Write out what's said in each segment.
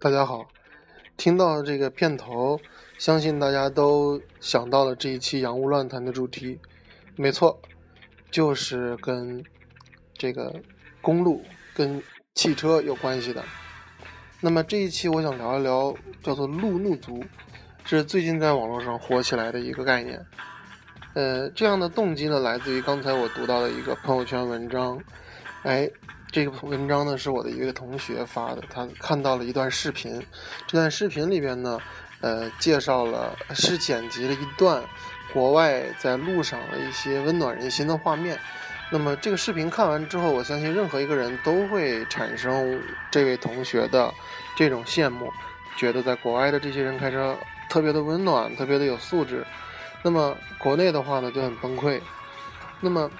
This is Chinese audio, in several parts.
大家好，听到这个片头，相信大家都想到了这一期《洋务乱谈》的主题，没错，就是跟这个公路、跟汽车有关系的。那么这一期我想聊一聊叫做“路怒族”，是最近在网络上火起来的一个概念。呃，这样的动机呢，来自于刚才我读到的一个朋友圈文章，哎。这个文章呢是我的一个同学发的，他看到了一段视频，这段视频里边呢，呃，介绍了是剪辑了一段国外在路上的一些温暖人心的画面。那么这个视频看完之后，我相信任何一个人都会产生这位同学的这种羡慕，觉得在国外的这些人开车特别的温暖，特别的有素质。那么国内的话呢就很崩溃。那么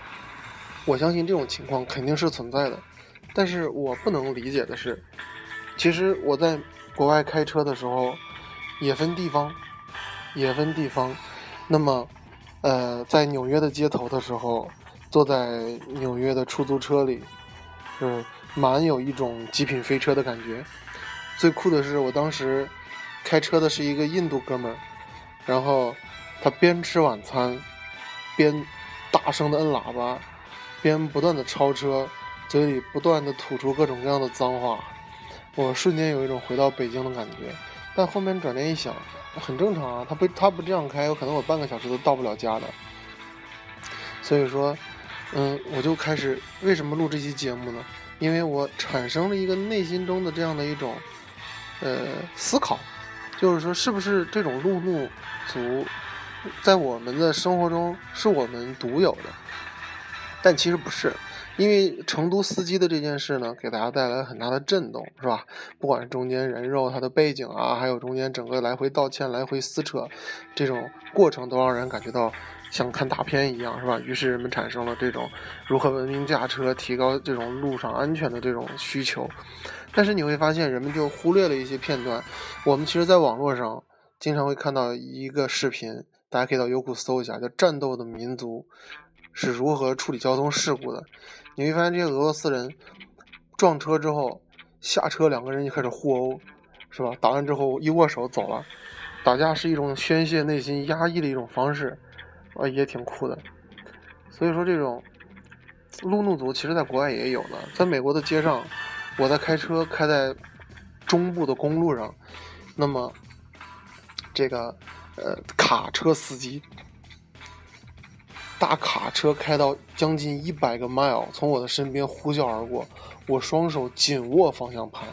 我相信这种情况肯定是存在的。但是我不能理解的是，其实我在国外开车的时候，也分地方，也分地方。那么，呃，在纽约的街头的时候，坐在纽约的出租车里，是蛮有一种极品飞车的感觉。最酷的是，我当时开车的是一个印度哥们儿，然后他边吃晚餐，边大声的摁喇叭，边不断的超车。嘴里不断的吐出各种各样的脏话，我瞬间有一种回到北京的感觉。但后面转念一想，很正常啊，他不他不这样开，有可能我半个小时都到不了家的。所以说，嗯，我就开始为什么录这期节目呢？因为我产生了一个内心中的这样的一种呃思考，就是说，是不是这种路怒族在我们的生活中是我们独有的？但其实不是。因为成都司机的这件事呢，给大家带来很大的震动，是吧？不管是中间人肉他的背景啊，还有中间整个来回道歉、来回撕扯这种过程，都让人感觉到像看大片一样，是吧？于是人们产生了这种如何文明驾车、提高这种路上安全的这种需求。但是你会发现，人们就忽略了一些片段。我们其实，在网络上经常会看到一个视频，大家可以到优酷搜一下，叫《战斗的民族》。是如何处理交通事故的？你会发现这些俄罗斯人撞车之后下车，两个人就开始互殴，是吧？打完之后一握手走了。打架是一种宣泄内心压抑的一种方式，啊，也挺酷的。所以说，这种路怒族其实在国外也有的。在美国的街上，我在开车开在中部的公路上，那么这个呃卡车司机。大卡车开到将近一百个 mile，从我的身边呼啸而过，我双手紧握方向盘，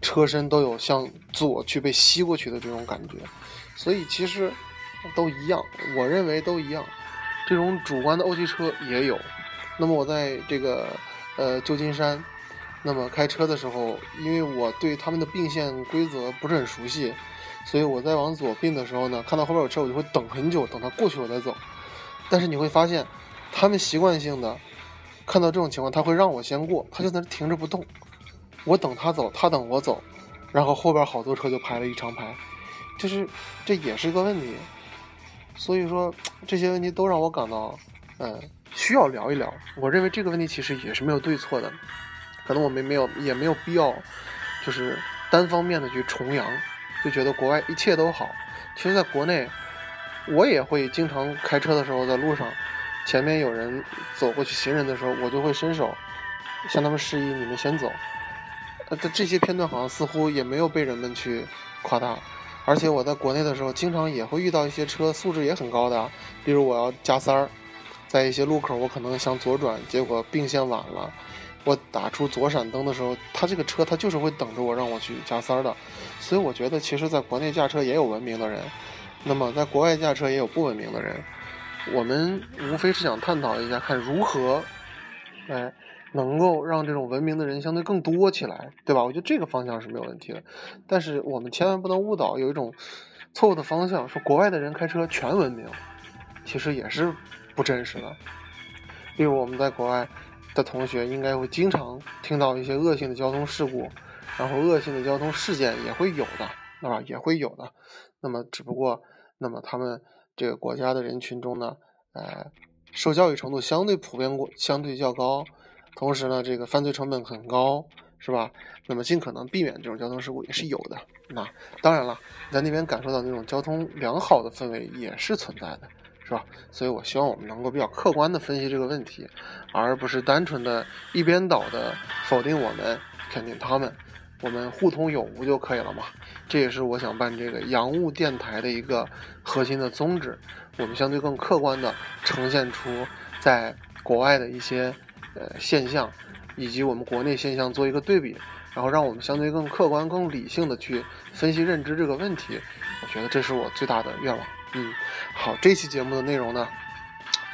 车身都有向左去被吸过去的这种感觉，所以其实都一样，我认为都一样。这种主观的欧气车也有。那么我在这个呃旧金山，那么开车的时候，因为我对他们的并线规则不是很熟悉，所以我在往左并的时候呢，看到后边有车，我就会等很久，等他过去我再走。但是你会发现，他们习惯性的看到这种情况，他会让我先过，他就在那停着不动，我等他走，他等我走，然后后边好多车就排了一长排，就是这也是个问题。所以说这些问题都让我感到，嗯，需要聊一聊。我认为这个问题其实也是没有对错的，可能我们没有也没有必要，就是单方面的去崇洋，就觉得国外一切都好。其实，在国内。我也会经常开车的时候，在路上，前面有人走过去行人的时候，我就会伸手向他们示意，你们先走。呃，这些片段好像似乎也没有被人们去夸大。而且我在国内的时候，经常也会遇到一些车素质也很高的，比如我要加塞儿，在一些路口我可能想左转，结果并线晚了，我打出左闪灯的时候，他这个车他就是会等着我让我去加塞儿的。所以我觉得，其实在国内驾车也有文明的人。那么，在国外驾车也有不文明的人，我们无非是想探讨一下，看如何，哎，能够让这种文明的人相对更多起来，对吧？我觉得这个方向是没有问题的。但是我们千万不能误导，有一种错误的方向，说国外的人开车全文明，其实也是不真实的。例如我们在国外的同学，应该会经常听到一些恶性的交通事故，然后恶性的交通事件也会有的，对吧？也会有的。那么，只不过。那么他们这个国家的人群中呢，呃，受教育程度相对普遍过，相对较高，同时呢，这个犯罪成本很高，是吧？那么尽可能避免这种交通事故也是有的。那当然了，在那边感受到那种交通良好的氛围也是存在的，是吧？所以我希望我们能够比较客观的分析这个问题，而不是单纯的一边倒的否定我们，肯定他们。我们互通有无就可以了嘛，这也是我想办这个洋务电台的一个核心的宗旨。我们相对更客观的呈现出在国外的一些呃现象，以及我们国内现象做一个对比，然后让我们相对更客观、更理性的去分析认知这个问题。我觉得这是我最大的愿望。嗯，好，这期节目的内容呢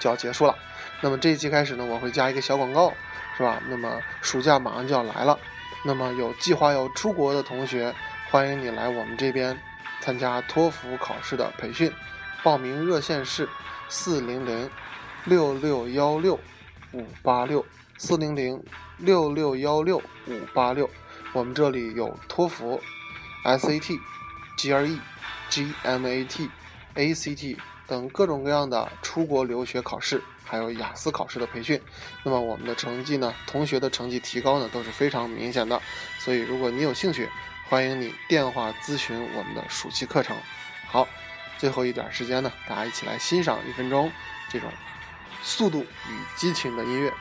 就要结束了。那么这一期开始呢，我会加一个小广告，是吧？那么暑假马上就要来了。那么有计划要出国的同学，欢迎你来我们这边参加托福考试的培训。报名热线是四零零六六幺六五八六四零零六六幺六五八六。我们这里有托福、SAT、GRE、GMAT、ACT 等各种各样的出国留学考试。还有雅思考试的培训，那么我们的成绩呢？同学的成绩提高呢都是非常明显的。所以如果你有兴趣，欢迎你电话咨询我们的暑期课程。好，最后一点时间呢，大家一起来欣赏一分钟这种速度与激情的音乐。